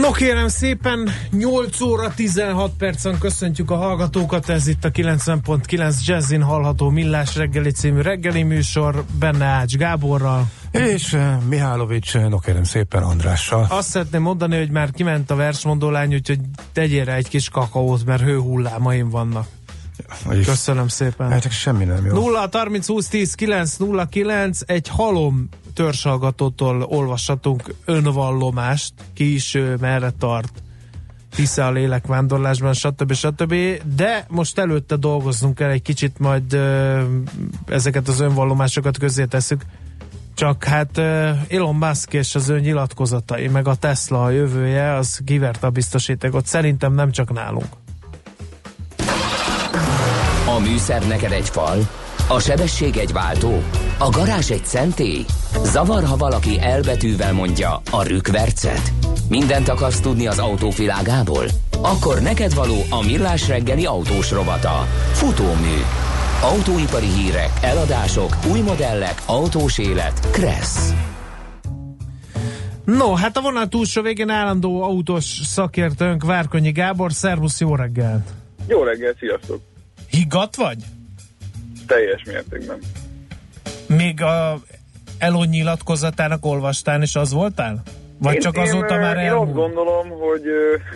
No kérem szépen, 8 óra 16 percen köszöntjük a hallgatókat, ez itt a 90.9 Jazzin hallható Millás reggeli című reggeli műsor, benne Ács Gáborral. És uh, Mihálovics, no kérem szépen Andrással. Azt szeretném mondani, hogy már kiment a versmondó lány, úgyhogy tegyél rá egy kis kakaót, mert hőhullámaim vannak. Köszönöm szépen. Hát semmi nem jó. 0 30 20 10 9 0 9 egy halom törzsalgatótól olvashatunk önvallomást, ki is ő, merre tart, hisze a lélekvándorlásban, stb. stb. De most előtte dolgoznunk kell egy kicsit, majd ö, ezeket az önvallomásokat közé tesszük. Csak hát Elon Musk és az ön nyilatkozatai, meg a Tesla a jövője, az kivert a biztosítékot. Szerintem nem csak nálunk. A műszer neked egy fal, a sebesség egy váltó, a garázs egy szentély. Zavar, ha valaki elbetűvel mondja a rükvercet. Mindent akarsz tudni az autóvilágából? Akkor neked való a millás reggeli autós rovata. Futómű. Autóipari hírek, eladások, új modellek, autós élet. Kressz. No, hát a vonal túlsó végén állandó autós szakértőnk Várkonyi Gábor. Szervusz, jó reggelt! Jó reggel, sziasztok! Higgadt vagy? Teljes mértékben. Még a Elon nyilatkozatának olvastán is az voltál? Vagy én, csak azóta én, már Én elmúlt? azt gondolom, hogy,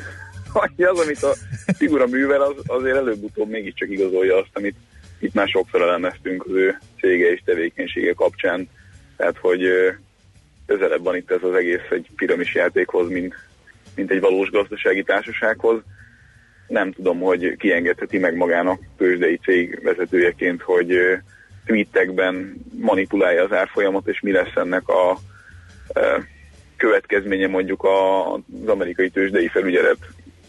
hogy az, amit a figura művel, az, azért előbb-utóbb mégiscsak igazolja azt, amit itt már sokszor elemeztünk az ő cége és tevékenysége kapcsán. Tehát, hogy közelebb van itt ez az egész egy piramis játékhoz, mint, mint egy valós gazdasági társasághoz. Nem tudom, hogy kiengedheti meg magának tőzsdei cég vezetőjeként, hogy tweetekben manipulálja az árfolyamot, és mi lesz ennek a következménye mondjuk az amerikai tőzsdei felügyelet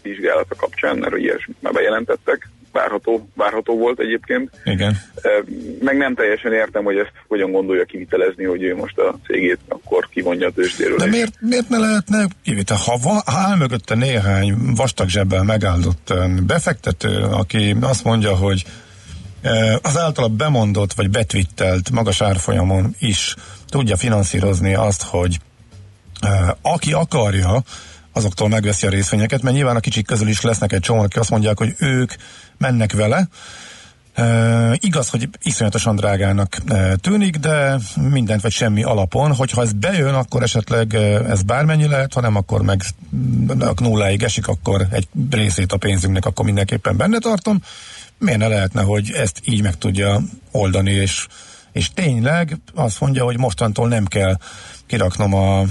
vizsgálata kapcsán, mert ilyesmit már bejelentettek, várható, várható volt egyébként. Igen. Meg nem teljesen értem, hogy ezt hogyan gondolja kivitelezni, hogy ő most a cégét akkor kivonja a tőzsdéről. De miért, miért ne lehetne kivitel? Ha, va, ha áll mögötte néhány vastag zsebbel megáldott befektető, aki azt mondja, hogy az általa bemondott vagy betwittelt magas árfolyamon is tudja finanszírozni azt, hogy aki akarja, azoktól megveszi a részvényeket, mert nyilván a kicsik közül is lesznek egy csomó, akik azt mondják, hogy ők mennek vele, Uh, igaz, hogy iszonyatosan drágának uh, tűnik, de mindent vagy semmi alapon, hogyha ez bejön, akkor esetleg ez bármennyi lehet, ha nem, akkor meg nulláig esik, akkor egy részét a pénzünknek akkor mindenképpen benne tartom. Miért ne lehetne, hogy ezt így meg tudja oldani, és, és tényleg azt mondja, hogy mostantól nem kell kiraknom a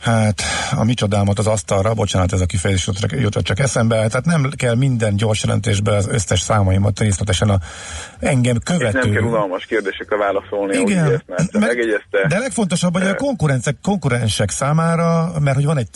Hát, a micsodámat az asztalra, bocsánat, ez a kifejezés jutott- csak eszembe, tehát nem kell minden gyors jelentésben az összes számaimat részletesen a engem és nem követő... kell unalmas kérdésekre válaszolni, Igen, ezt már egyszer meg- megegyezte. de legfontosabb, hogy a konkurencek, konkurensek számára, mert hogy van egy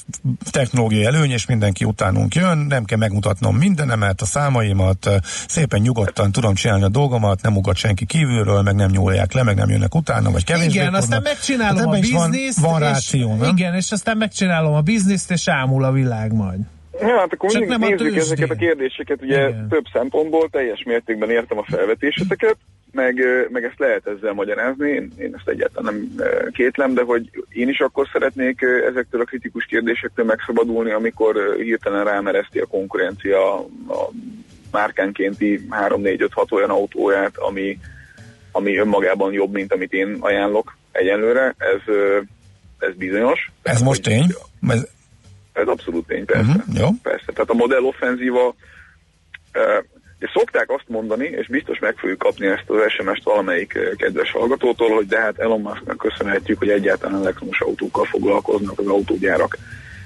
technológiai előny, és mindenki utánunk jön, nem kell megmutatnom mindenemet, a számaimat, szépen nyugodtan tudom csinálni a dolgomat, nem ugat senki kívülről, meg nem nyúlják le, meg nem jönnek utána, vagy kevésbé Igen, tudnak. aztán megcsinálom Hát a van- bizniszt, Van, és, ráció, nem? igen, és aztán megcsinálom a bizniszt, és ámul a világ majd. Ja, hát akkor Csak mindig nem a nézzük tőzsdén. ezeket a kérdéseket, ugye Igen. több szempontból, teljes mértékben értem a felvetéseteket, meg, meg ezt lehet ezzel magyarázni, én, én ezt egyáltalán nem kétlem, de hogy én is akkor szeretnék ezektől a kritikus kérdésektől megszabadulni, amikor hirtelen rámereszti a konkurencia a márkánkénti 3-4-5-6 olyan autóját, ami, ami önmagában jobb, mint amit én ajánlok egyenlőre, ez, ez bizonyos. Ez most tény? Ez, ez abszolút tény, persze. Mhm, jó. Persze. Tehát a modell offenzíva, és szokták azt mondani, és biztos meg fogjuk kapni ezt az SMS-t valamelyik kedves hallgatótól, hogy de hát Elon Musknak köszönhetjük, hogy egyáltalán elektromos autókkal foglalkoznak az autógyárak.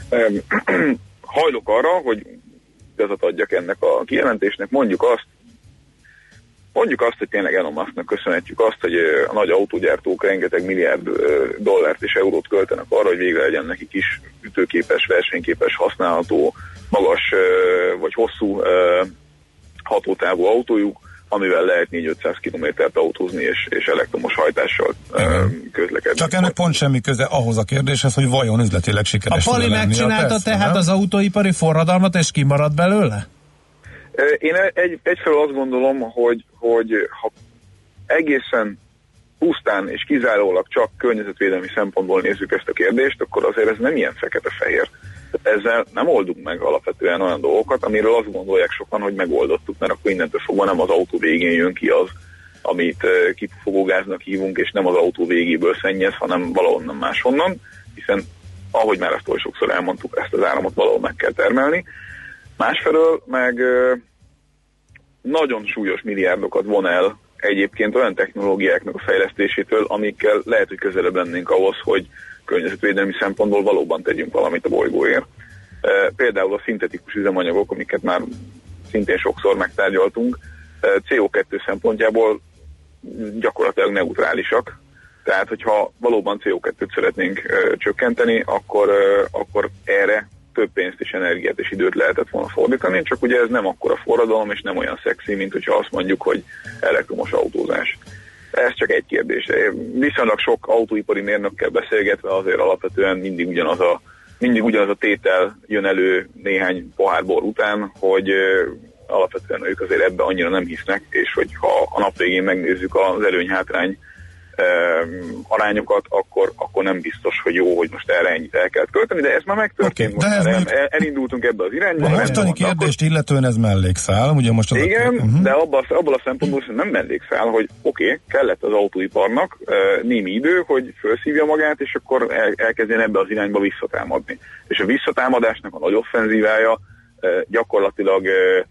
Em, Hajlok arra, hogy igazat adjak ennek a kijelentésnek, mondjuk azt, Mondjuk azt, hogy tényleg Elon Musknak köszönhetjük azt, hogy a nagy autógyártók rengeteg milliárd dollárt és eurót költenek arra, hogy végre legyen neki kis ütőképes, versenyképes, használható, magas vagy hosszú hatótávú autójuk, amivel lehet 4-500 kilométert autózni és, és elektromos hajtással Igen. közlekedni. Csak ennek pont semmi köze ahhoz a kérdéshez, hogy vajon üzletileg sikeres A Pali megcsinálta tehát nem? az autóipari forradalmat, és kimarad belőle? Én egy, egyfelől azt gondolom, hogy, hogy ha egészen pusztán és kizárólag csak környezetvédelmi szempontból nézzük ezt a kérdést, akkor azért ez nem ilyen fekete-fehér. Ezzel nem oldunk meg alapvetően olyan dolgokat, amiről azt gondolják sokan, hogy megoldottuk, mert akkor innentől fogva nem az autó végén jön ki az, amit kipufogógáznak hívunk, és nem az autó végéből szennyez, hanem valahonnan máshonnan, hiszen ahogy már ezt oly sokszor elmondtuk, ezt az áramot valahol meg kell termelni. Másfelől meg nagyon súlyos milliárdokat von el egyébként olyan technológiáknak a fejlesztésétől, amikkel lehet, hogy közelebb lennénk ahhoz, hogy környezetvédelmi szempontból valóban tegyünk valamit a bolygóért. Például a szintetikus üzemanyagok, amiket már szintén sokszor megtárgyaltunk, e, CO2 szempontjából gyakorlatilag neutrálisak, tehát, hogyha valóban CO2-t szeretnénk ö, csökkenteni, akkor, ö, akkor erre több pénzt és energiát és időt lehetett volna fordítani, csak ugye ez nem akkora forradalom, és nem olyan szexi, mint hogyha azt mondjuk, hogy elektromos autózás. Ez csak egy kérdés. Viszonylag sok autóipari mérnökkel beszélgetve azért alapvetően mindig ugyanaz a, mindig ugyanaz a tétel jön elő néhány pohár bor után, hogy alapvetően ők azért ebbe annyira nem hisznek, és hogy ha a nap végén megnézzük az előny-hátrány arányokat, akkor, akkor nem biztos, hogy jó, hogy most erre ennyit el kell költeni, de ez már megtörtént. Okay, de ez el, el, elindultunk ebbe az irányba. A mostani kérdést akkor... illetően ez mellékszál, ugye most az Igen, a... uh-huh. de abban, abban a szempontból nem mellékszál, hogy oké, okay, kellett az autóiparnak uh, némi idő, hogy felszívja magát, és akkor el, elkezdjen ebbe az irányba visszatámadni. És a visszatámadásnak a nagy offenzívája uh, gyakorlatilag uh,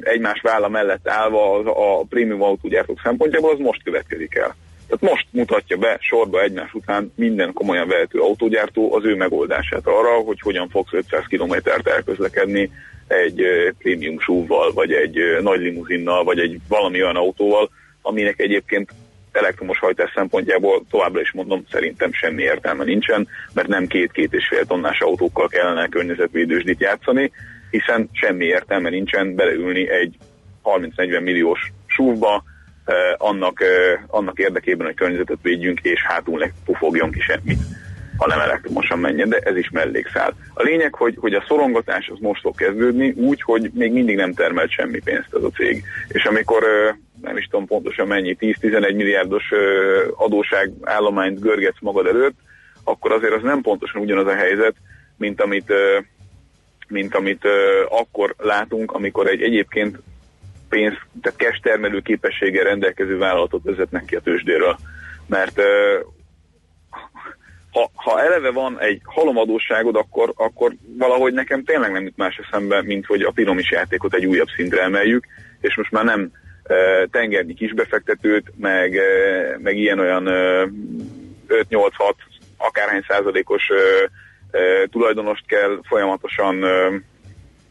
egymás válla mellett állva az, a prémium autógyártók szempontjából, az most következik el. Tehát most mutatja be sorba egymás után minden komolyan vehető autógyártó az ő megoldását arra, hogy hogyan fogsz 500 kilométert elközlekedni egy prémium súvval, vagy egy nagy limuzinnal, vagy egy valami olyan autóval, aminek egyébként elektromos hajtás szempontjából továbbra is mondom, szerintem semmi értelme nincsen, mert nem két-két és fél tonnás autókkal kellene környezetvédősdit játszani, hiszen semmi értelme nincsen beleülni egy 30-40 milliós súvba, annak, eh, annak érdekében, hogy környezetet védjünk, és hátul ne pufogjon ki semmit, hanem elektromosan menjen, de ez is mellékszál. A lényeg, hogy, hogy a szorongatás az most fog kezdődni, úgy, hogy még mindig nem termelt semmi pénzt ez a cég. És amikor eh, nem is tudom pontosan mennyi, 10-11 milliárdos eh, adóság állományt görgetsz magad előtt, akkor azért az nem pontosan ugyanaz a helyzet, mint amit eh, mint amit akkor látunk, amikor egy egyébként pénz, tehát cash termelő képességgel rendelkező vállalatot vezetnek ki a tőzsdéről. Mert ha, ha eleve van egy halomadóságod, akkor, akkor valahogy nekem tényleg nem jut más eszembe, mint hogy a piramis játékot egy újabb szintre emeljük, és most már nem uh, tengernyi kisbefektetőt, meg, uh, meg ilyen-olyan uh, 5-8-6 akárhány százalékos uh, tulajdonost kell folyamatosan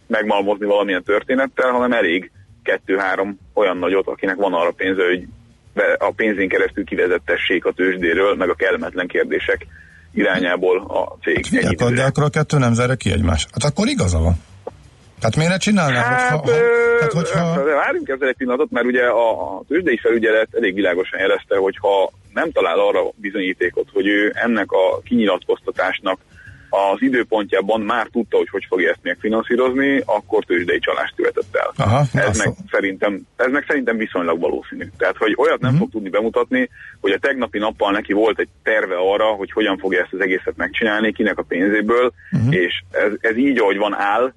megmalmozni valamilyen történettel, hanem elég kettő-három olyan nagyot, akinek van arra pénze, hogy a pénzén keresztül kivezettessék a tőzsdéről, meg a kellemetlen kérdések irányából a cég. Hát akkor, de akkor a kettő nem zárja ki egymást. Hát akkor igaza van. Tehát miért ne csinálnák? Hát, ha, ha, tehát, hogyha... Várjunk ezzel egy pillanatot, mert ugye a, a tőzsdei felügyelet elég világosan jelezte, hogy ha nem talál arra bizonyítékot, hogy ő ennek a kinyilatkoztatásnak az időpontjában már tudta, hogy hogy fogja ezt megfinanszírozni, akkor tőzsdei csalást követett el. Aha, ez, meg szerintem, ez meg szerintem viszonylag valószínű. Tehát, hogy olyat nem uh-huh. fog tudni bemutatni, hogy a tegnapi nappal neki volt egy terve arra, hogy hogyan fogja ezt az egészet megcsinálni, kinek a pénzéből, uh-huh. és ez, ez így, ahogy van áll,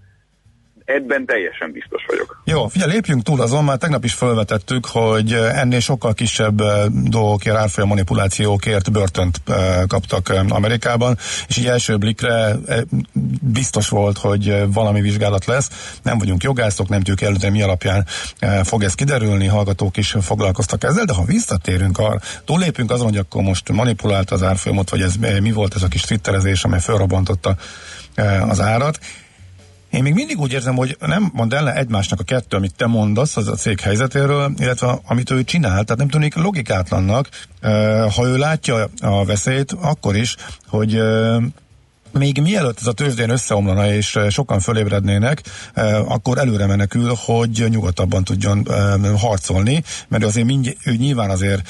Ebben teljesen biztos vagyok. Jó, figyelj, lépjünk túl azon, már tegnap is felvetettük, hogy ennél sokkal kisebb eh, dolgokért, árfolyam manipulációkért börtönt eh, kaptak eh, Amerikában, és így első blikre biztos volt, hogy valami vizsgálat lesz. Nem vagyunk jogászok, nem tudjuk előtte, mi alapján fog ez kiderülni, hallgatók is foglalkoztak ezzel, de ha visszatérünk arra, túllépünk azon, hogy akkor most manipulált az árfolyamot, vagy ez mi volt ez a kis twitterezés, amely felrobbantotta az árat, én még mindig úgy érzem, hogy nem mond el egymásnak a kettő, amit te mondasz az a cég helyzetéről, illetve amit ő csinál, tehát nem tűnik logikátlannak, ha ő látja a veszélyt, akkor is, hogy még mielőtt ez a tőzsdén összeomlana és sokan fölébrednének, akkor előre menekül, hogy nyugodtabban tudjon harcolni, mert azért mindj- ő nyilván azért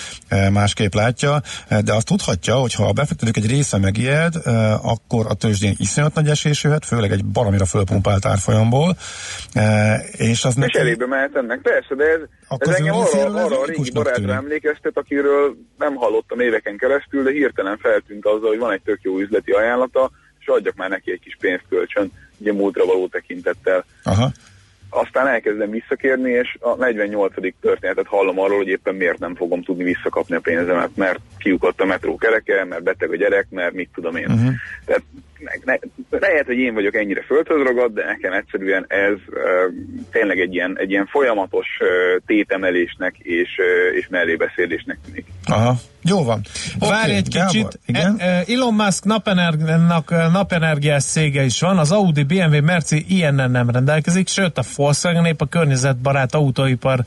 másképp látja, de azt tudhatja, hogy ha a befektetők egy része megijed, akkor a tőzsdén iszonyat nagy esés jöhet, főleg egy baramira fölpumpált árfolyamból, és az neki... elébe mehet ennek, persze, de ez, ez engem arra, arra a régi barátra emlékeztet, akiről nem hallottam éveken keresztül, de hirtelen feltűnt azzal, hogy van egy tök jó üzleti ajánlata, és adjak már neki egy kis pénzt kölcsön, ugye múltra való tekintettel. Aha. Aztán elkezdem visszakérni, és a 48. történetet hallom arról, hogy éppen miért nem fogom tudni visszakapni a pénzemet, mert kiukadt a metró kereke, mert beteg a gyerek, mert mit tudom én. Uh-huh. Tehát ne, lehet, hogy én vagyok ennyire földhöz ragad, de nekem egyszerűen ez uh, tényleg egy ilyen, egy ilyen folyamatos uh, tétemelésnek és, uh, és mellébeszélésnek tűnik. Aha, jó van. Okay, Várj egy Gábor, kicsit. Igen? E, e, Elon Musk napenergiának napenergiás szége is van, az Audi, BMW, Merci ilyennel nem rendelkezik, sőt a Volkswagen épp a környezetbarát autóipar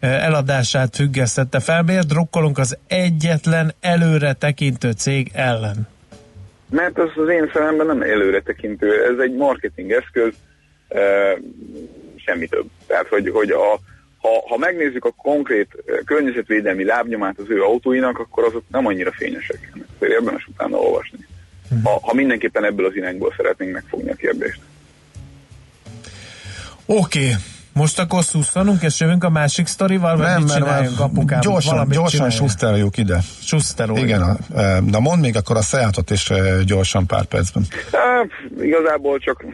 eladását függesztette fel. Miért drukkolunk az egyetlen előre tekintő cég ellen? Mert az az én szememben nem előretekintő, ez egy marketing eszköz, e, semmi több. Tehát, hogy, hogy a, ha, ha megnézzük a konkrét környezetvédelmi lábnyomát az ő autóinak, akkor azok nem annyira fényesek. Ezt érdemes utána olvasni. Mhm. Ha, ha mindenképpen ebből az irányból szeretnénk megfogni a kérdést. Oké, okay. Most akkor szusszanunk és jövünk a másik sztorival, vagy nem, mit csináljunk apukám? Gyorsan, gyorsan suszteroljuk ide. Suszteroljuk. Igen, a, de mondd még akkor a Seatot is gyorsan pár percben. Há, igazából csak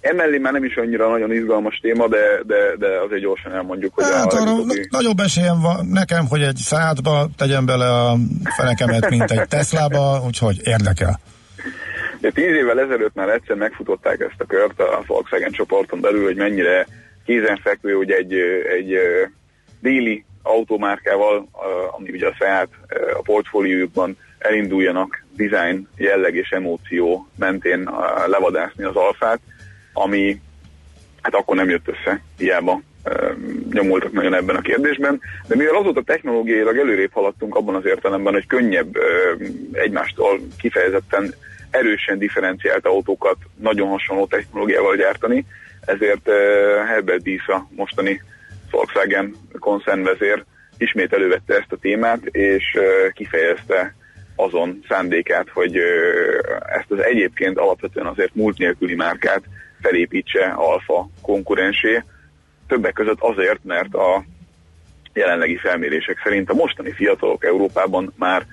emellé már nem is annyira nagyon izgalmas téma, de, de, de azért gyorsan elmondjuk, hogy hát, a legutóbbi... nagyobb esélyem van nekem, hogy egy Seatba tegyem bele a fenekemet, mint egy Teslába, úgyhogy érdekel. De tíz évvel ezelőtt már egyszer megfutották ezt a kört a Volkswagen csoporton belül, hogy mennyire kézenfekvő, hogy egy, egy déli automárkával, ami ugye a Seat a portfóliójukban elinduljanak design, jelleg és emóció mentén levadászni az alfát, ami hát akkor nem jött össze, hiába nyomultak nagyon ebben a kérdésben, de mivel azóta technológiailag előrébb haladtunk abban az értelemben, hogy könnyebb egymástól kifejezetten erősen differenciált autókat nagyon hasonló technológiával gyártani, ezért Herbert Dísza, mostani Volkswagen koncernvezér ismét elővette ezt a témát, és kifejezte azon szándékát, hogy ezt az egyébként alapvetően azért múlt nélküli márkát felépítse alfa konkurensé. Többek között azért, mert a jelenlegi felmérések szerint a mostani fiatalok Európában már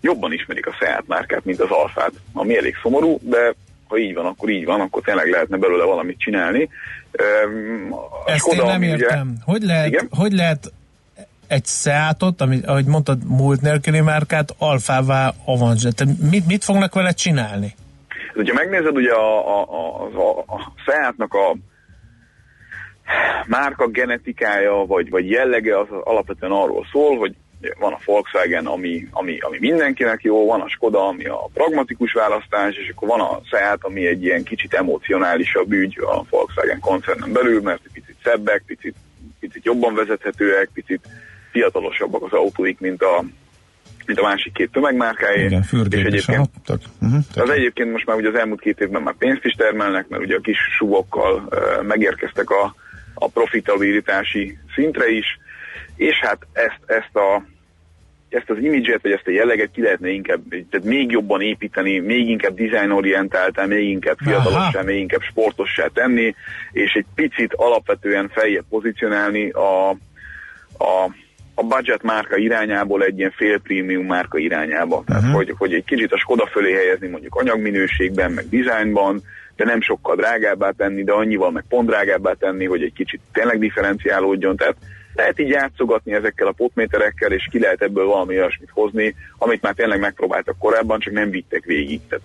jobban ismerik a Seat márkát, mint az alfát, ami elég szomorú, de ha így van, akkor így van, akkor tényleg lehetne belőle valamit csinálni. A Ezt Skoda, én nem értem. Ugye, hogy, lehet, hogy lehet egy Seatot, amit, ahogy mondtad, múlt nélküli márkát alfává avanzsa. Mit, mit fognak vele csinálni? Ha megnézed, ugye a, a, a, a, a Seatnak a márka genetikája, vagy, vagy jellege az alapvetően arról szól, hogy van a Volkswagen, ami, ami, ami mindenkinek jó, van a Skoda, ami a pragmatikus választás, és akkor van a Seat, ami egy ilyen kicsit emocionálisabb ügy a Volkswagen koncernen belül, mert picit szebbek, picit, picit jobban vezethetőek, picit fiatalosabbak az autóik, mint a, mint a másik két tömegmárkáé. Igen, és egyébként, uh-huh, az egyébként most már ugye az elmúlt két évben már pénzt is termelnek, mert ugye a kis sugokkal uh, megérkeztek a, a profitabilitási szintre is, és hát ezt, ezt a ezt az imidzset, vagy ezt a jelleget ki lehetne inkább, tehát még jobban építeni, még inkább designorientáltá, még inkább fiatalossá, még inkább sportossá tenni, és egy picit alapvetően feljebb pozícionálni a, a, a budget márka irányából egy ilyen fél prémium márka irányába. Tehát, uh-huh. hogy, hogy egy kicsit a Skoda fölé helyezni mondjuk anyagminőségben, meg dizájnban, de nem sokkal drágábbá tenni, de annyival meg pont drágábbá tenni, hogy egy kicsit tényleg differenciálódjon. Tehát lehet így játszogatni ezekkel a potméterekkel, és ki lehet ebből valami olyasmit hozni, amit már tényleg megpróbáltak korábban, csak nem vittek végig. Tehát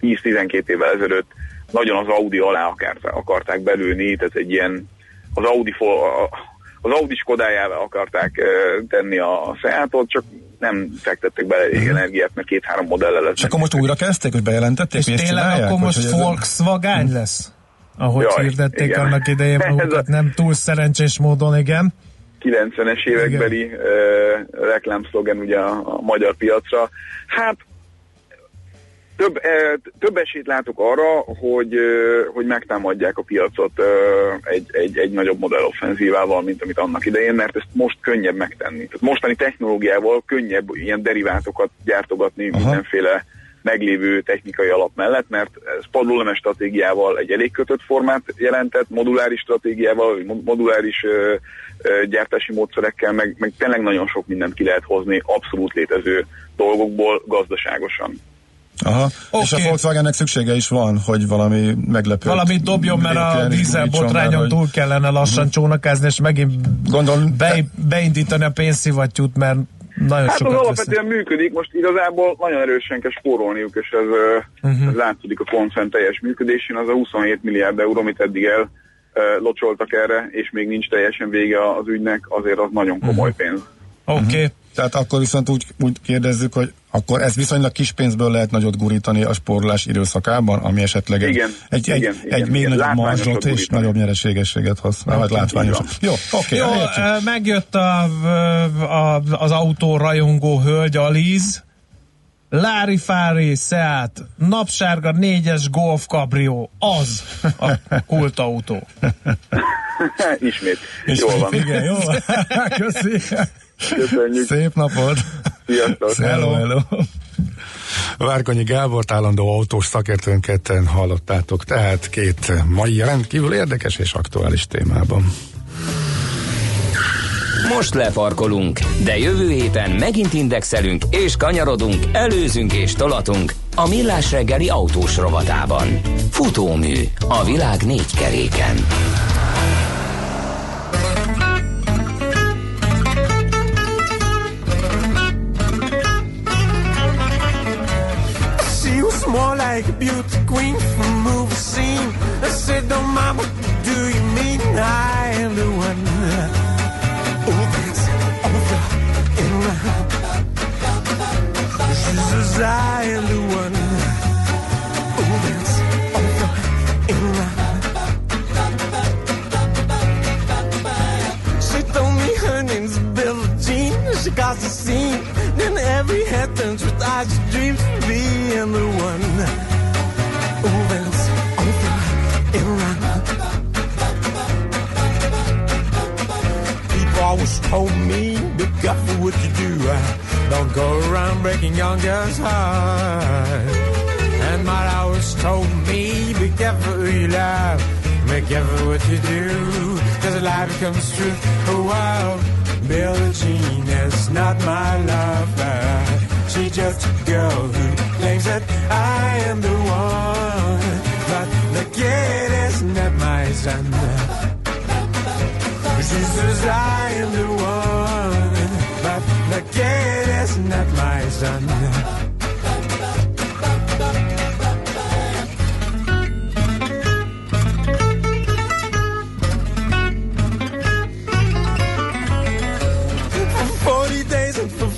10-12 évvel ezelőtt nagyon az Audi alá akarták belülni, tehát egy ilyen az Audi, az Audi Skodájával akarták tenni a Seatot, csak nem fektettek bele elég mhm. energiát, mert két-három modellel lesz. És akkor most újra kezdték, hogy bejelentették, és tényleg csinálják, akkor most Volkswagen lesz? Ahogy Jaj, hirdették igen. annak idején magukat, nem túl szerencsés módon, igen. 90-es évekbeli uh, reklámszlogen ugye a, a magyar piacra. Hát több, több esélyt látok arra, hogy, hogy megtámadják a piacot egy, egy, egy nagyobb modelloffenzívával, mint amit annak idején, mert ezt most könnyebb megtenni. Tehát mostani technológiával könnyebb ilyen derivátokat gyártogatni Aha. mindenféle meglévő technikai alap mellett, mert ez padlólemes stratégiával egy elég kötött formát jelentett, moduláris stratégiával, moduláris ö, ö, gyártási módszerekkel, meg, meg tényleg nagyon sok mindent ki lehet hozni abszolút létező dolgokból gazdaságosan. Aha, okay. és a Volkswagennek szüksége is van, hogy valami meglepő. Valamit dobjon, mert a dízel botrányon hogy... túl kellene lassan uh-huh. csónakázni, és megint Gondolom, be, beindítani a pénzszivattyút, mert nagyon hát az alapvetően veszi. működik, most igazából nagyon erősen kell spórolniuk, és ez, uh-huh. ez látszódik a koncern teljes működésén, az a 27 milliárd euró, amit eddig el locsoltak erre, és még nincs teljesen vége az ügynek, azért az nagyon komoly uh-huh. pénz. Oké. Okay. Uh-huh. Tehát akkor viszont úgy, úgy kérdezzük, hogy akkor ez viszonylag kis pénzből lehet nagyot gurítani a spórolás időszakában, ami esetleg egy, igen, egy, egy, igen, egy igen, még igen, nagyobb marzsot és nagyobb nyereségességet hoz. Na, hát látványos. Jó, oké. Okay, Jó, megjött a, a, az autó rajongó hölgy, a Liz. Lári Fári, Seat, napsárga négyes Golf Cabrio, az a kultautó. Ismét. Ismét. Jól van. Igen, jó. Köszi. Köszönjük. Szép napot! Sziasztok! Hello, hello! Várkonyi Gábor állandó autós szakértőnket hallottátok, tehát két mai rendkívül érdekes és aktuális témában. Most lefarkolunk, de jövő héten megint indexelünk és kanyarodunk, előzünk és tolatunk a Millás reggeli autós rovatában. Futómű a világ négy keréken. Like a beauty queen from movie scene. I said, don't mind what do you mean? I am the one. Oh, that's over round. She says, I be careful what you do. Don't go around breaking young girls' hearts. And my always told me, be careful who you love. Be careful what you do, cause a life becomes true. Oh, wow. Billie Jean is not my lover. She's just a girl who claims that I am the one. But the kid is not my son. She says I am the one. Kid is not my son.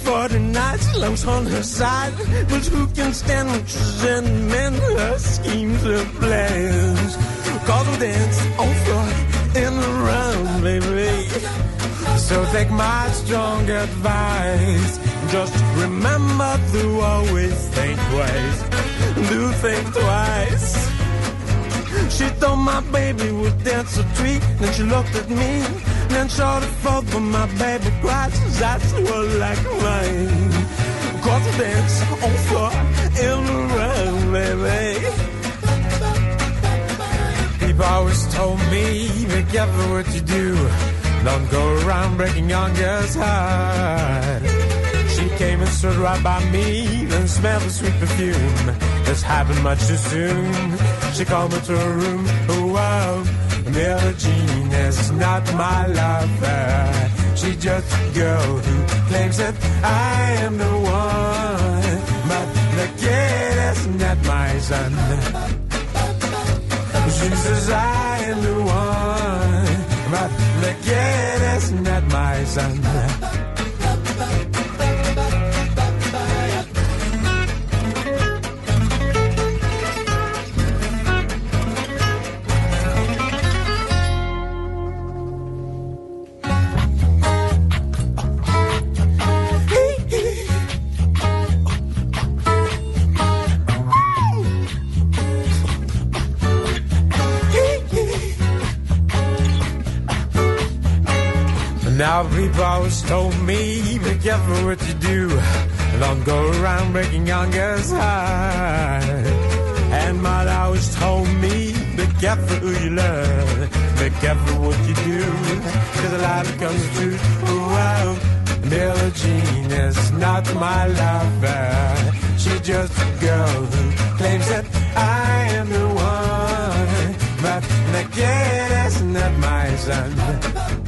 40 nights, lumps on her side. But who can stand when she's in men, her schemes, her plans? Take my strong advice. Just remember to always think twice. Do think twice. She thought my baby would dance a treat. Then she looked at me Then and short it for my baby cries that's what like mine cause I dance on floor in the round baby people always told me be careful what you do don't go around breaking young girls heart she came and stood right by me and smelled the sweet perfume this happened much too soon she called me to her room oh wow Jean is not my lover. She's just a girl who claims that I am the one. But the kid is not my son. She says I am the one. But the kid is not my always told me, be careful what you do. Don't go around breaking young girls' heart. And mother always told me, be careful who you love. Be careful what you do. Cause a lot comes true. Wow. Billie Jean is not my lover. She's just a girl who claims that I am the one. But kid is not my son.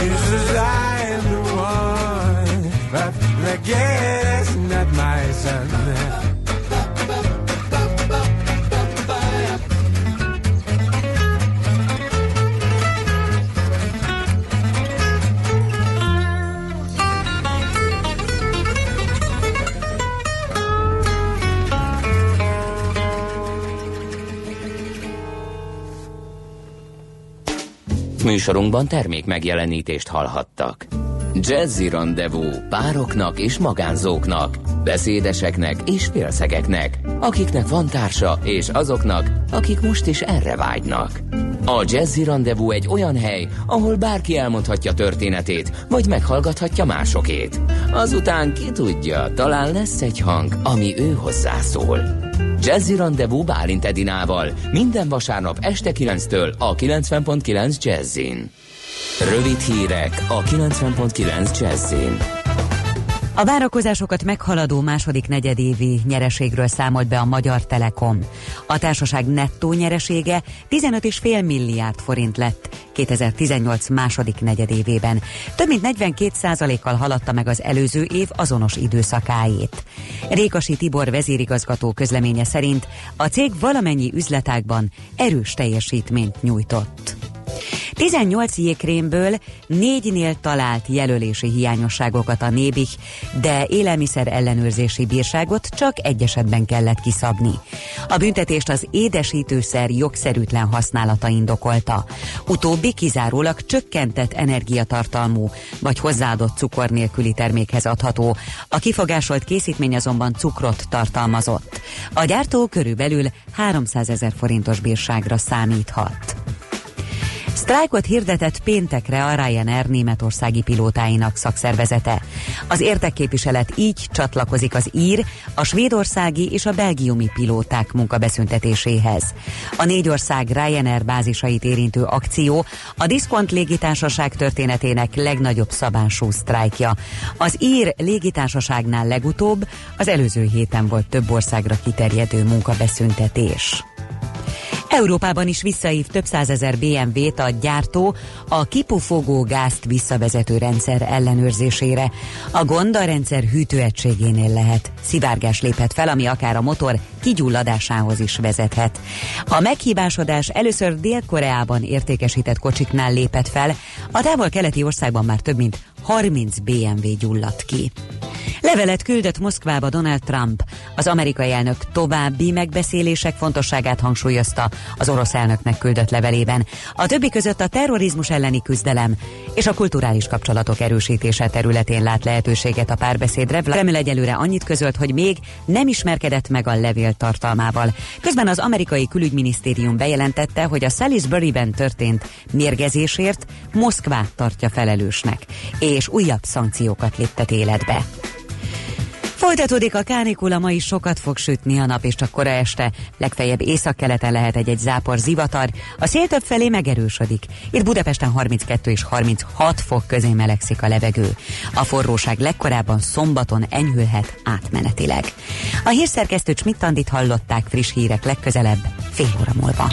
Says I am the one. But kid is not my son. Műsorunkban termék megjelenítést hallhattak. Jazzy Rendezvú pároknak és magánzóknak, beszédeseknek és félszegeknek, akiknek van társa és azoknak, akik most is erre vágynak. A Jazzy Rendezvú egy olyan hely, ahol bárki elmondhatja történetét, vagy meghallgathatja másokét. Azután ki tudja, talán lesz egy hang, ami ő hozzászól. Jazzy Rendezvú Bálint Edinával minden vasárnap este 9-től a 90.9 Jazzin. Rövid hírek a 90.9 Jazzin. A várakozásokat meghaladó második negyedévi nyereségről számolt be a Magyar Telekom. A társaság nettó nyeresége 15,5 milliárd forint lett 2018 második negyedévében. Több mint 42 kal haladta meg az előző év azonos időszakáét. Rékasi Tibor vezérigazgató közleménye szerint a cég valamennyi üzletágban erős teljesítményt nyújtott. 18 jégkrémből négynél talált jelölési hiányosságokat a Nébih, de élelmiszer ellenőrzési bírságot csak egy esetben kellett kiszabni. A büntetést az édesítőszer jogszerűtlen használata indokolta. Utóbbi kizárólag csökkentett energiatartalmú vagy hozzáadott cukor nélküli termékhez adható. A kifogásolt készítmény azonban cukrot tartalmazott. A gyártó körülbelül 300 ezer forintos bírságra számíthat. Sztrájkot hirdetett péntekre a Ryanair németországi pilótáinak szakszervezete. Az értekképviselet így csatlakozik az ír, a svédországi és a belgiumi pilóták munkabeszüntetéséhez. A négy ország Ryanair bázisait érintő akció a Diszkont légitársaság történetének legnagyobb szabású sztrájkja. Az ír légitársaságnál legutóbb az előző héten volt több országra kiterjedő munkabeszüntetés. Európában is visszaív több százezer BMW-t a gyártó a kipufogó gázt visszavezető rendszer ellenőrzésére. A gond a rendszer hűtőegységénél lehet. Szivárgás léphet fel, ami akár a motor kigyulladásához is vezethet. A meghibásodás először Dél-Koreában értékesített kocsiknál lépett fel, a távol-keleti országban már több mint 30 BMW gyulladt ki. Levelet küldött Moszkvába Donald Trump. Az amerikai elnök további megbeszélések fontosságát hangsúlyozta az orosz elnöknek küldött levelében. A többi között a terrorizmus elleni küzdelem és a kulturális kapcsolatok erősítése területén lát lehetőséget a párbeszédre. Kreml egyelőre annyit közölt, hogy még nem ismerkedett meg a levél tartalmával. Közben az amerikai külügyminisztérium bejelentette, hogy a Salisbury-ben történt mérgezésért Moszkvát tartja felelősnek, és újabb szankciókat léptet életbe. Folytatódik a kánikula, ma is sokat fog sütni a nap, és csak kora este, legfeljebb északkeleten lehet egy-egy zápor zivatar, a szél több felé megerősödik. Itt Budapesten 32 és 36 fok közé melegszik a levegő. A forróság legkorábban szombaton enyhülhet átmenetileg. A hírszerkesztő Csmittandit hallották friss hírek legközelebb, fél óra múlva.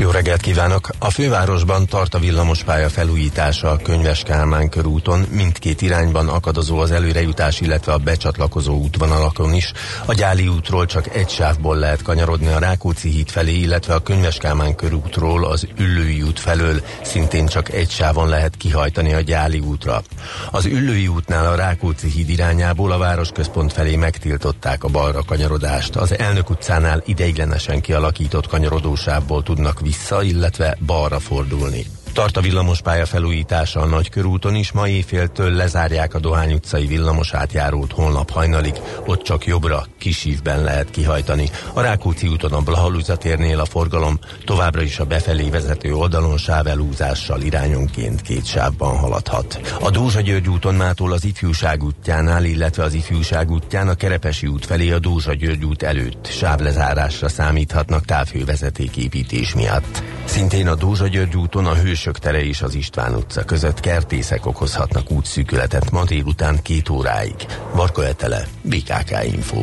jó reggelt kívánok! A fővárosban tart a villamospálya felújítása a Könyves Kálmán körúton. Mindkét irányban akadozó az előrejutás, illetve a becsatlakozó útvonalakon is. A Gyáli útról csak egy sávból lehet kanyarodni a Rákóczi híd felé, illetve a Könyves Kálmán körútról az Üllői út felől szintén csak egy sávon lehet kihajtani a Gyáli útra. Az Üllői útnál a Rákóczi híd irányából a városközpont felé megtiltották a balra kanyarodást. Az Elnök utcánál ideiglenesen kialakított kanyarodósávból tudnak vissza, illetve balra fordulni. Tart a villamospálya felújítása a Nagykörúton is, ma éjféltől lezárják a Dohány utcai villamos átjárót holnap hajnalig, ott csak jobbra, kisívben lehet kihajtani. A Rákóczi úton a Blahalúza térnél a forgalom továbbra is a befelé vezető oldalon sávelúzással irányonként két sávban haladhat. A Dózsa György úton mától az Ifjúság útjánál, illetve az Ifjúság útján a Kerepesi út felé a Dózsa György út előtt sávlezárásra számíthatnak távhővezetéképítés miatt. Szintén a Dózsa György úton a Hősök tere és az István utca között kertészek okozhatnak útszűkületet ma délután két óráig. Varka Etele, BKK Info.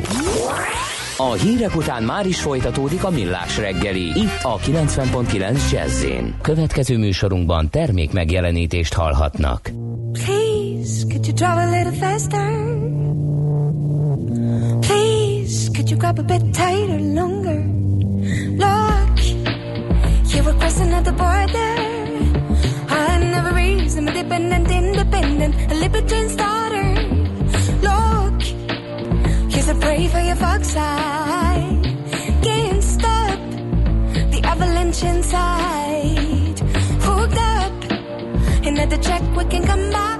A hírek után már is folytatódik a millás reggeli. Itt a 90.9 jazz Következő műsorunkban termék megjelenítést hallhatnak. Please, could you drive a little faster? Please, could you grab a bit check we can come by.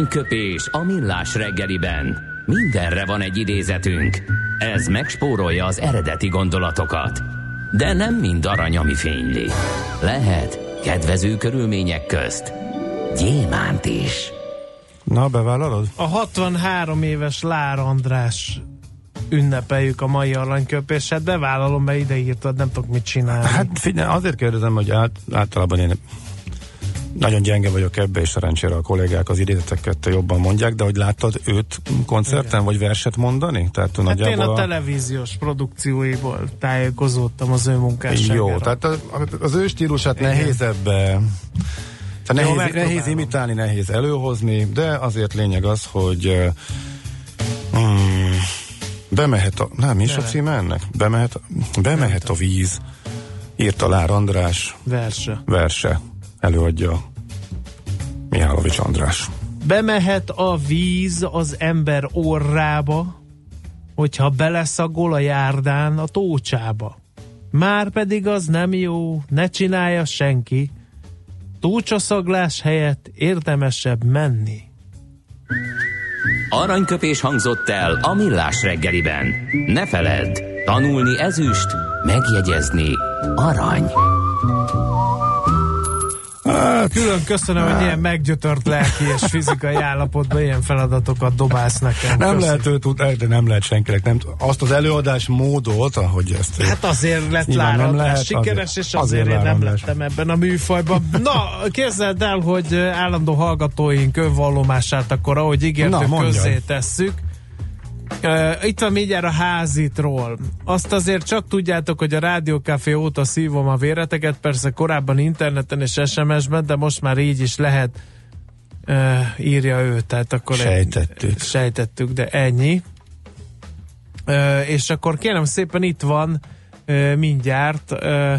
Aranyköpés a millás reggeliben. Mindenre van egy idézetünk. Ez megspórolja az eredeti gondolatokat. De nem mind arany, ami fényli. Lehet kedvező körülmények közt gyémánt is. Na, bevállalod? A 63 éves Lár András ünnepeljük a mai aranyköpéset, bevállalom, mert ide írtad, nem tudok mit csinálni. Hát figyelj, azért kérdezem, hogy át, általában én nagyon gyenge vagyok ebbe, és szerencsére a kollégák az idézeteket jobban mondják, de hogy láttad őt koncerten, Igen. vagy verset mondani? Tehát Hát én nagyjából a televíziós produkcióiból tájékozódtam az ő munkásságára. Jó, tehát az, az ő stílusát Igen. nehéz ebbe tehát Jó, nehéz, megpróbálom. nehéz imitálni, nehéz előhozni, de azért lényeg az, hogy mm, Bemehet a... Nem, mi is a címe ennek? Bemehet, bemehet a víz. Írta Lár András Verse. verse. Előadja Mihálovics András. Bemehet a víz az ember orrába, hogyha beleszagol a járdán a tócsába. Már pedig az nem jó, ne csinálja senki. Tócsaszaglás helyett érdemesebb menni. Aranyköpés hangzott el a millás reggeliben. Ne feledd, tanulni ezüst, megjegyezni arany. Külön köszönöm, hogy ilyen meggyötört lelki és fizikai állapotban ilyen feladatokat dobálsz nekem. Nem Köszi. lehet őt tud, de nem lehet senkinek. Nem, azt az előadás módot, ahogy ezt... Hát azért lett Nyilván nem Lára lehet, sikeres, azért- és azért, azért én nem lettem ebben a műfajban. Na, képzeld el, hogy állandó hallgatóink önvallomását akkor, ahogy Na, ígértük, mondjad. közzé tesszük. Uh, itt van mindjárt a házitról. Azt azért csak tudjátok, hogy a Rádiókafé óta szívom a véreteket, persze korábban interneten és SMS-ben, de most már így is lehet uh, írja ő, tehát akkor egy- Sejtettük. sejtettük, de ennyi. Uh, és akkor kérem szépen itt van uh, mindjárt uh,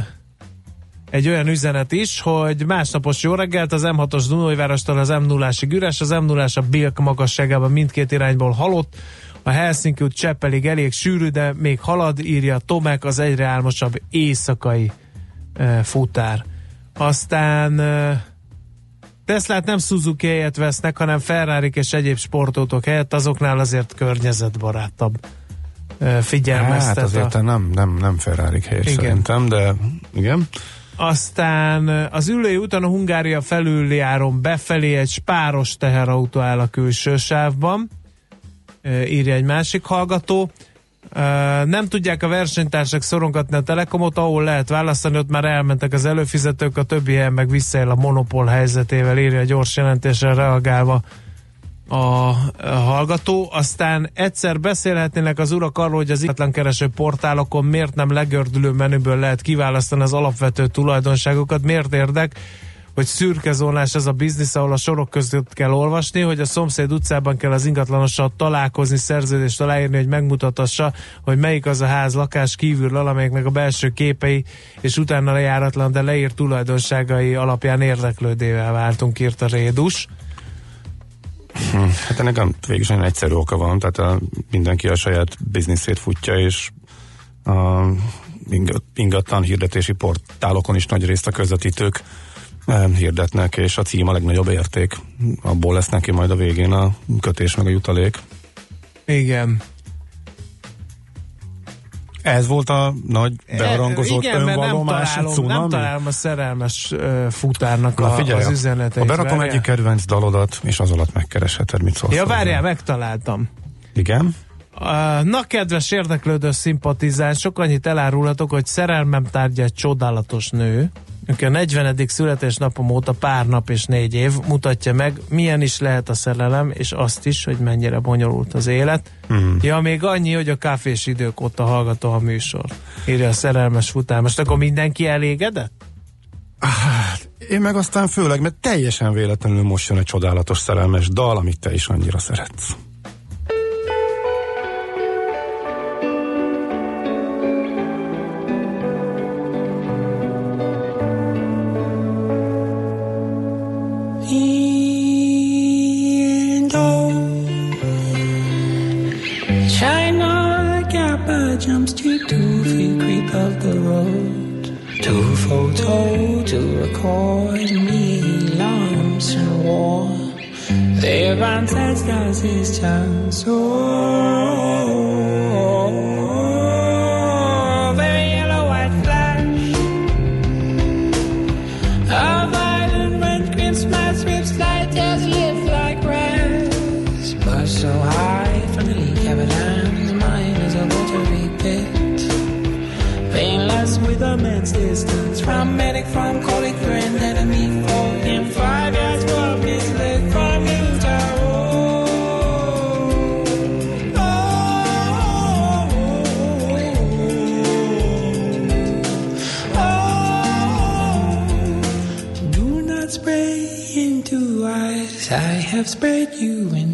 egy olyan üzenet is, hogy másnapos jó reggelt az M6-os Dunajvárostól az M0-ásig üres, az M0-ás a Bilk magasságában mindkét irányból halott, a Helsinki út Cseppelig elég sűrű, de még halad, írja Tomek, az egyre álmosabb éjszakai uh, futár. Aztán uh, Teslát nem Suzuki helyet vesznek, hanem ferrari és egyéb sportautók helyett, azoknál azért környezetbarátabb ö, figyelmeztet. Hát azért a... nem, nem, nem Ferrari helyes Igen. szerintem, de igen. Aztán az ülői úton a Hungária felüljáron befelé egy spáros teherautó áll a külső sávban, írja egy másik hallgató. Nem tudják a versenytársak szorongatni a Telekomot, ahol lehet választani, ott már elmentek az előfizetők, a többi helyen meg visszaél a monopól helyzetével, írja a gyors jelentésre reagálva a, hallgató. Aztán egyszer beszélhetnének az urak arról, hogy az ikatlan kereső portálokon miért nem legördülő menüből lehet kiválasztani az alapvető tulajdonságokat, miért érdek, hogy szürke zónás ez a biznisz, ahol a sorok között kell olvasni, hogy a szomszéd utcában kell az ingatlanossal találkozni, szerződést aláírni, hogy megmutatassa, hogy melyik az a ház, lakás kívül, amelyiknek a belső képei, és utána lejáratlan, de leírt tulajdonságai alapján érdeklődével váltunk, írt a Rédus. Hát ennek végül is nagyon egyszerű oka van, tehát a, mindenki a saját bizniszét futja, és a ingat- ingatlan hirdetési portálokon is nagy részt a közvetítők hirdetnek, és a cím a legnagyobb érték. Abból lesz neki majd a végén a kötés meg a jutalék. Igen. Ez volt a nagy beharangozott E, Igen, mert nem találom, nem találom a szerelmes uh, futárnak Na a, figyelj, az üzeneteit. ha berakom Várjál. egyik kedvenc dalodat, és az alatt megkeresheted, mit szólsz. Ja, várjál, megtaláltam. Igen? Na, kedves érdeklődő szimpatizánsok, annyit elárulhatok, hogy szerelmem tárgya egy csodálatos nő, aki a 40. születésnapom óta pár nap és négy év mutatja meg, milyen is lehet a szerelem, és azt is, hogy mennyire bonyolult az élet. Hmm. Ja, még annyi, hogy a káfés idők óta hallgatom a műsor. Írja a szerelmes futár. Most akkor mindenki elégedett? Én meg aztán főleg, mert teljesen véletlenül most jön egy csodálatos szerelmes dal, amit te is annyira szeretsz. Told to record me alarms and war. They advance as does his chance. Oh. have spread you in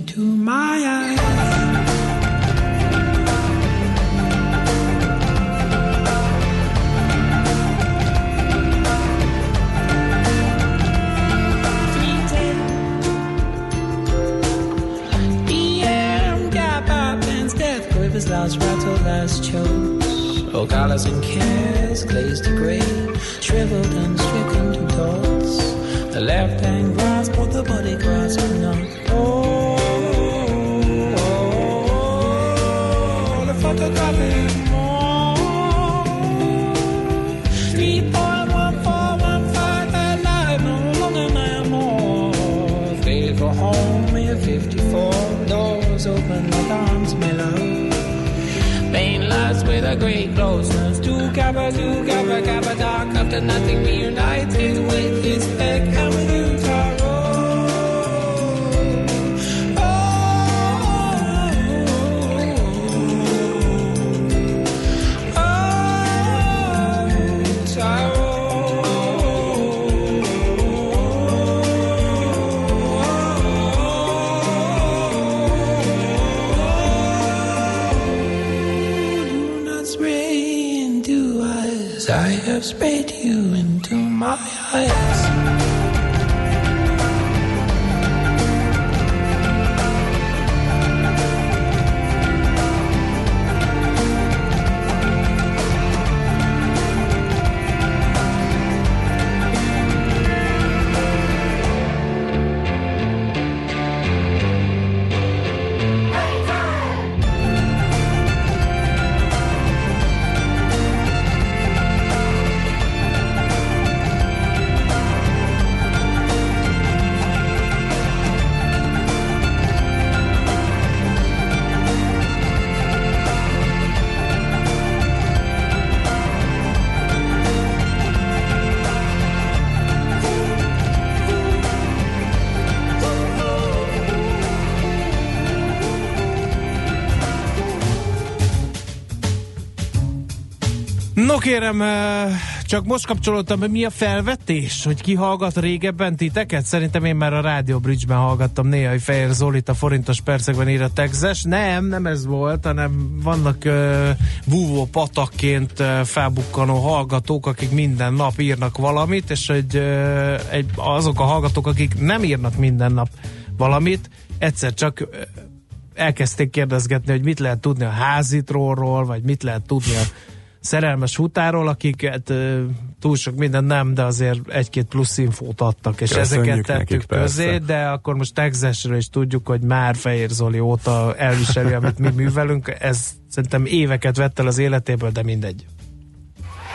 have sprayed you into my eyes. Kérem, csak most kapcsolódtam be, mi a felvetés, hogy ki hallgat régebben titeket? Szerintem én már a Radio Bridge-ben hallgattam néha, hogy Fehér Zolit a forintos percekben ír a Texas. Nem, nem ez volt, hanem vannak uh, búvó patakként uh, felbukkanó hallgatók, akik minden nap írnak valamit, és egy, uh, egy, azok a hallgatók, akik nem írnak minden nap valamit, egyszer csak uh, elkezdték kérdezgetni, hogy mit lehet tudni a házitróról, vagy mit lehet tudni a szerelmes futáról, akiket ö, túl sok minden nem, de azért egy-két plusz infót adtak, és Köszönjük ezeket tettük nekik, persze. közé, de akkor most Texasről is tudjuk, hogy már Fehér Zoli óta elviseli, amit mi művelünk. Ez szerintem éveket vett el az életéből, de mindegy.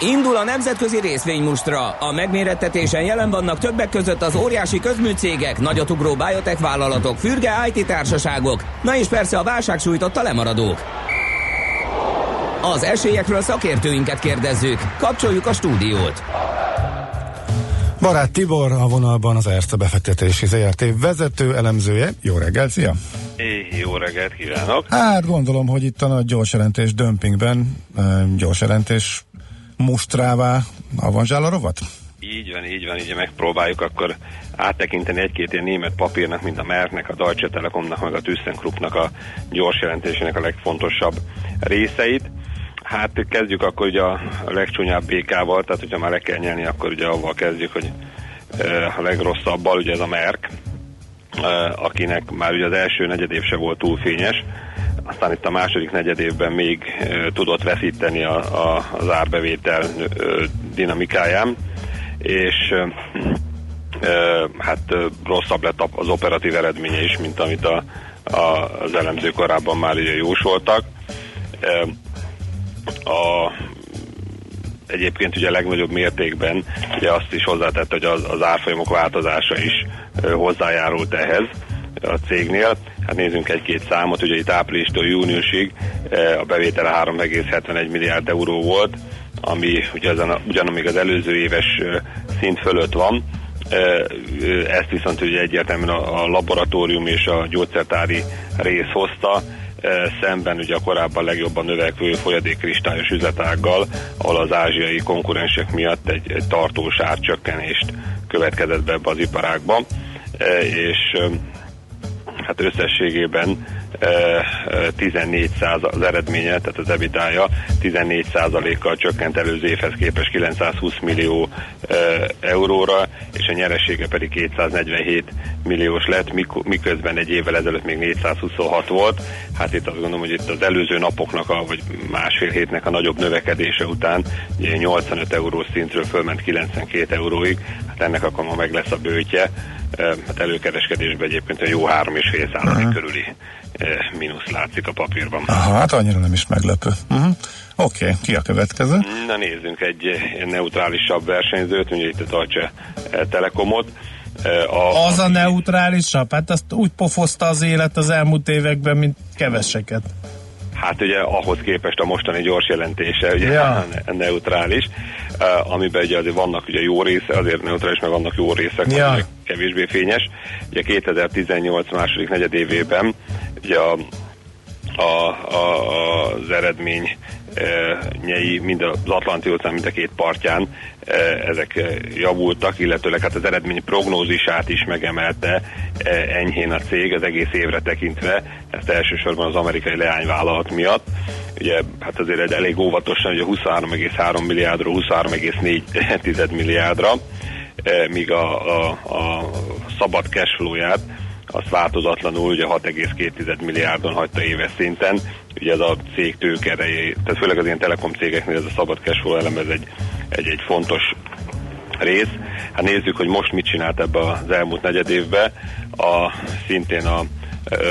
Indul a nemzetközi részvénymustra. A megmérettetésen jelen vannak többek között az óriási közműcégek, nagyotugró biotech vállalatok, fürge IT társaságok, na és persze a válság sújtotta lemaradók. Az esélyekről szakértőinket kérdezzük. Kapcsoljuk a stúdiót. Barát Tibor a vonalban az Erste befektetési ZRT vezető elemzője. Jó reggel, szia! É, jó reggelt kívánok! Hát gondolom, hogy itt a nagy gyors jelentés dömpingben gyors jelentés mustrává avanzsál a rovat? Így van, így van, így megpróbáljuk akkor áttekinteni egy-két ilyen német papírnak, mint a Mercknek, a Deutsche Telekomnak, meg a ThyssenKruppnak a gyors jelentésének a legfontosabb részeit. Hát kezdjük akkor ugye a legcsúnyább békával, tehát hogyha már le kell nyelni, akkor ugye avval kezdjük, hogy a legrosszabbal, ugye ez a Merck, eh, akinek már ugye az első negyedév se volt túl fényes, aztán itt a második negyedévben még tudott veszíteni a, a, az árbevétel dinamikáján, és hát rosszabb lett az operatív eredménye is, mint amit a, a, az elemző korábban már ugye jósoltak. A, egyébként ugye legnagyobb mértékben ugye azt is hozzátette, hogy az, az árfolyamok változása is hozzájárult ehhez a cégnél. Hát nézzünk egy-két számot, ugye itt áprilistól júniusig a bevétele 3,71 milliárd euró volt, ami a, ugyanamíg az előző éves szint fölött van. Ezt viszont ugye egyértelműen a, a laboratórium és a gyógyszertári rész hozta, szemben ugye a korábban legjobban növekvő folyadékkristályos üzletággal, ahol az ázsiai konkurensek miatt egy, egy tartós árcsökkenést következett be ebbe az iparágba, és hát összességében 14 az eredménye, tehát az ebitája 14 kal csökkent előző évhez képest 920 millió euróra, és a nyeresége pedig 247 milliós lett, mik- miközben egy évvel ezelőtt még 426 volt. Hát itt azt gondolom, hogy itt az előző napoknak, a, vagy másfél hétnek a nagyobb növekedése után ugye 85 eurós szintről fölment 92 euróig, hát ennek akkor ma meg lesz a bőtje. Hát előkereskedésben egyébként a jó 3,5 százalék körüli eh, mínusz látszik a papírban. Aha, hát annyira nem is meglepő. Uh-huh. Oké, okay, ki a következő? Na nézzünk egy neutrálisabb versenyzőt, ugye itt a Deutsche Telekomot. A, Az a neutrálisabb? Hát azt úgy pofozta az élet az elmúlt években, mint keveseket. Hát ugye ahhoz képest a mostani gyors jelentése ugye Ja. ne- neutrális, amiben ugye azért vannak ugye jó része, azért neutrális, meg vannak jó részek, ja. kevésbé fényes. Ugye 2018 második negyedévében ugye a, a, a, az eredmény eh, nyei mind az Atlanti óceán, mind a két partján eh, ezek javultak, illetőleg hát az eredmény prognózisát is megemelte eh, enyhén a cég az egész évre tekintve, ezt elsősorban az amerikai leányvállalat miatt. Ugye hát azért egy elég óvatosan, ugye 23,3 milliárdról 23,4 milliárdra, míg a, a, a szabad cashflow-ját azt változatlanul ugye 6,2 milliárdon hagyta éves szinten. Ugye ez a cég tőkerejé, tehát főleg az ilyen telekom cégeknél ez a szabad cashflow elem, ez egy, egy, egy fontos rész. Hát nézzük, hogy most mit csinált ebbe az elmúlt negyed évben. A, szintén a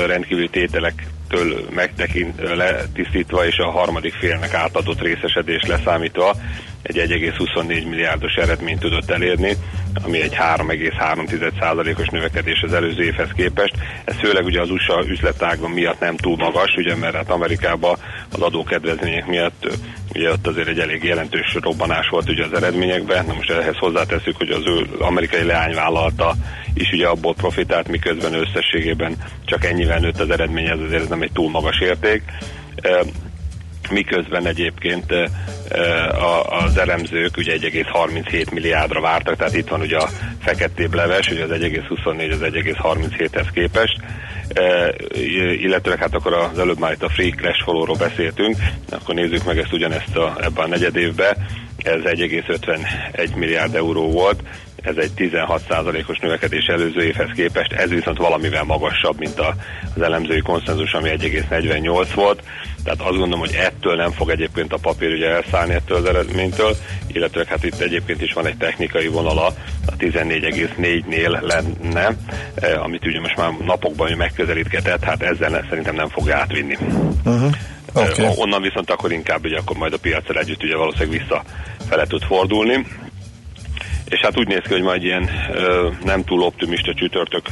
rendkívüli tételektől megtekint, letisztítva és a harmadik félnek átadott részesedés leszámítva egy 1,24 milliárdos eredményt tudott elérni, ami egy 3,3%-os növekedés az előző évhez képest. Ez főleg ugye az USA üzletágon miatt nem túl magas, ugye mert hát Amerikában az adókedvezmények miatt ugye ott azért egy elég jelentős robbanás volt ugye az eredményekben. Na most ehhez hozzáteszük, hogy az ő amerikai leányvállalata is ugye abból profitált, miközben összességében csak ennyivel nőtt az eredmény, ez azért nem egy túl magas érték. Miközben egyébként eh, eh, az elemzők ugye 1,37 milliárdra vártak, tehát itt van ugye a feketébb leves, ugye az 1,24 az 1,37-hez képest, Eh, illetőleg hát akkor az előbb már itt a free cash flow-ról beszéltünk, akkor nézzük meg ezt ugyanezt a, ebben a negyed évben, ez 1,51 milliárd euró volt, ez egy 16%-os növekedés előző évhez képest, ez viszont valamivel magasabb, mint a, az elemzői konszenzus, ami 1,48 volt. Tehát azt gondolom, hogy ettől nem fog egyébként a papír ugye elszállni ettől az eredménytől, illetve hát itt egyébként is van egy technikai vonala, a 14,4-nél lenne, eh, amit ugye most már napokban megközelítgetett, hát ezzel szerintem nem fog átvinni. Uh-huh. Oké. Okay. Onnan viszont akkor inkább ugye akkor majd a piacsal együtt ugye valószínűleg vissza fele tud fordulni. És hát úgy néz ki, hogy majd ilyen ö, nem túl optimista csütörtök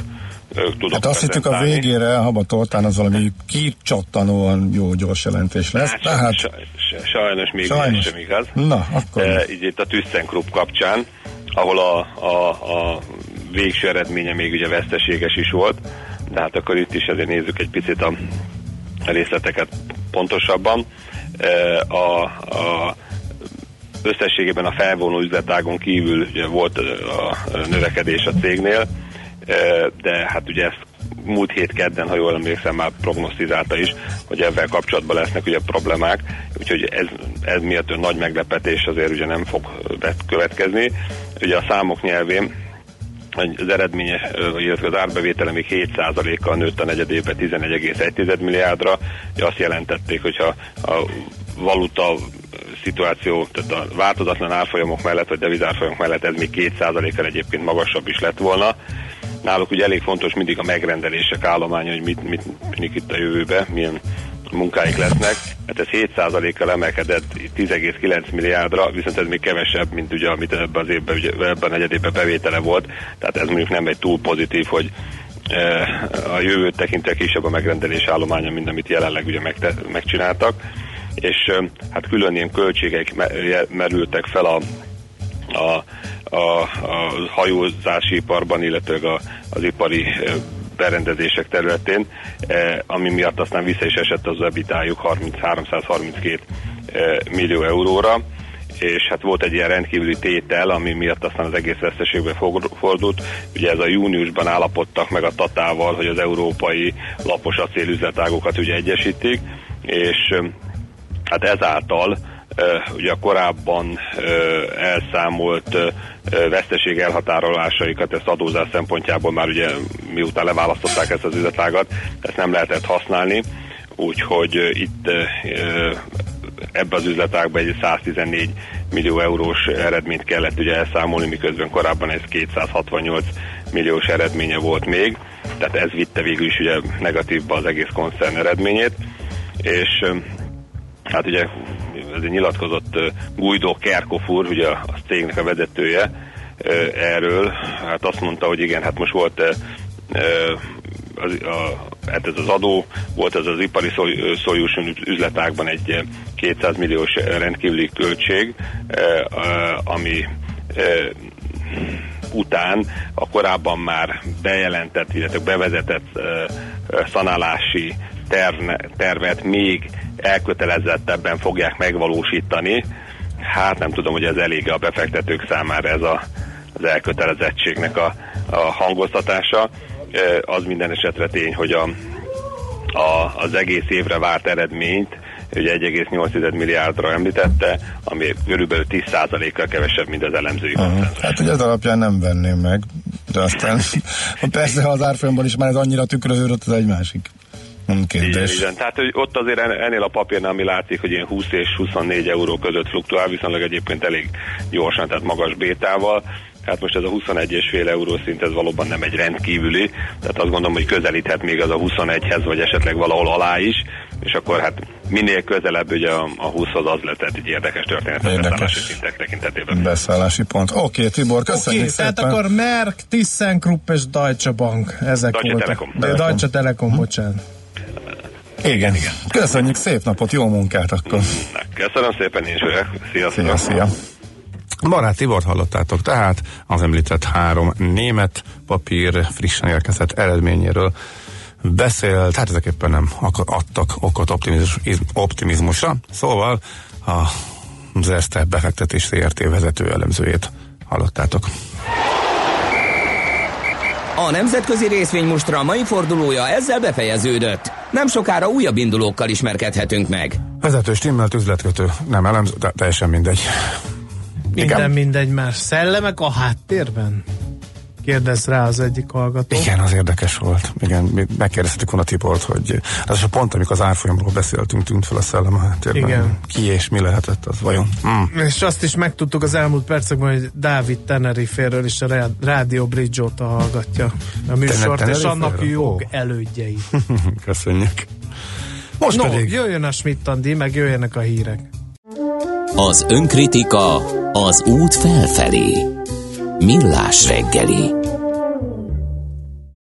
tudok Hát azt hittük a végére, Haba Tortán az valami kicsattanóan jó gyors jelentés lesz. Hát, Tehát saj- saj- sajnos még Sajnos. sem igaz. Na, akkor E, így itt a ThyssenKrupp kapcsán, ahol a, a, a végső eredménye még ugye veszteséges is volt, de hát akkor itt is azért nézzük egy picit a részleteket pontosabban. E, a, a összességében a felvonó üzletágon kívül volt a növekedés a cégnél, de hát ugye ezt múlt hét kedden, ha jól emlékszem, már prognosztizálta is, hogy ebben kapcsolatban lesznek ugye problémák, úgyhogy ez, ez miatt nagy meglepetés azért ugye nem fog következni. Ugye a számok nyelvén az eredménye, illetve az árbevétele még 7%-kal nőtt a negyedévben 11,1 milliárdra. Ugye Azt jelentették, hogyha a valuta szituáció, tehát a változatlan árfolyamok mellett, vagy devizárfolyamok mellett ez még 2%-kal egyébként magasabb is lett volna. Náluk ugye elég fontos mindig a megrendelések állománya, hogy mit, mit tűnik itt a jövőbe, milyen munkáik lesznek. Hát ez 7%-kal emelkedett 10,9 milliárdra, viszont ez még kevesebb, mint ugye amit ebben az évben, ugye, ebben a negyedében bevétele volt. Tehát ez mondjuk nem egy túl pozitív, hogy eh, a jövőt tekintve kisebb a megrendelés állománya, mint amit jelenleg ugye megte, megcsináltak. És hát külön ilyen költségek merültek fel a a, a, a hajózási iparban, illetve a, az ipari berendezések területén, eh, ami miatt aztán vissza is esett az ebitájuk 30, 332 eh, millió euróra, és hát volt egy ilyen rendkívüli tétel, ami miatt aztán az egész veszteségbe for- fordult. Ugye ez a júniusban állapodtak meg a Tatával, hogy az európai lapos acélüzletágokat ugye egyesítik, és eh, hát ezáltal ugye a korábban elszámolt veszteség elhatárolásaikat, ezt adózás szempontjából már ugye miután leválasztották ezt az üzletágat, ezt nem lehetett használni, úgyhogy itt ebbe az üzletágban egy 114 millió eurós eredményt kellett ugye elszámolni, miközben korábban ez 268 milliós eredménye volt még, tehát ez vitte végül is ugye negatívba az egész koncern eredményét, és hát ugye ez nyilatkozott Guido Kerkofur, ugye a cégnek a vezetője erről, hát azt mondta, hogy igen, hát most volt az, a, hát ez az adó, volt ez az ipari solution üzletákban egy 200 milliós rendkívüli költség, ami után a korábban már bejelentett, illetve bevezetett szanálási tervet még elkötelezettebben fogják megvalósítani. Hát nem tudom, hogy ez elég a befektetők számára ez a, az elkötelezettségnek a, a hangoztatása. Az minden esetre tény, hogy a, a, az egész évre várt eredményt ugye 1,8 milliárdra említette, ami körülbelül 10%-kal kevesebb, mint az elemzői uh-huh. Hát ugye ez alapján nem venném meg, de aztán persze, az árfolyamban is már ez annyira tükröződött, az egy másik kérdés. Igen, igen. Tehát hogy ott azért ennél a papírnál mi látszik, hogy ilyen 20 és 24 euró között fluktuál, viszonylag egyébként elég gyorsan, tehát magas bétával. Hát most ez a 21,5 euró szint, ez valóban nem egy rendkívüli, tehát azt gondolom, hogy közelíthet még az a 21-hez, vagy esetleg valahol alá is, és akkor hát minél közelebb ugye a, a 20-hoz az lett egy érdekes történet érdekes. a beszállási szintek tekintetében. Beszállási pont. Oké, okay, Tibor, köszönjük okay, szépen. tehát akkor Merck, ThyssenKrupp és Deutsche Bank, ezek Deutsche voltak. Telekom. De Deutsche Telekom, hm. bocsánat. Igen, igen. Köszönjük, szép napot, jó munkát akkor. Köszönöm szépen, én is. Sziasztok. Szia, szia. Barát Tibort hallottátok tehát az említett három német papír frissen érkezett eredményéről beszélt, hát ezek éppen nem adtak okot optimizmus, optimizmusra, szóval a Zerste befektetés CRT vezető elemzőjét hallottátok. A nemzetközi részvénymustra mai fordulója ezzel befejeződött. Nem sokára újabb indulókkal ismerkedhetünk meg. Vezető stimmelt üzletkötő, nem elemző, de teljesen mindegy. Minden Igen. mindegy más. Szellemek a háttérben? Kérdez rá az egyik hallgató. Igen, az érdekes volt. Igen, megkérdeztük volna Tibort, hogy az a pont, amikor az árfolyamról beszéltünk, tűnt fel a szellem a háttérben. Igen. Ki és mi lehetett az vajon? Mm. És azt is megtudtuk az elmúlt percekben, hogy Dávid Tenerife-ről is a Radio Bridge óta hallgatja a műsort, Tener- és annak jog oh. elődjei. Köszönjük. Most no, pedig... jöjjön a Schmidt meg jöjjenek a hírek. Az önkritika az út felfelé. Millás reggeli.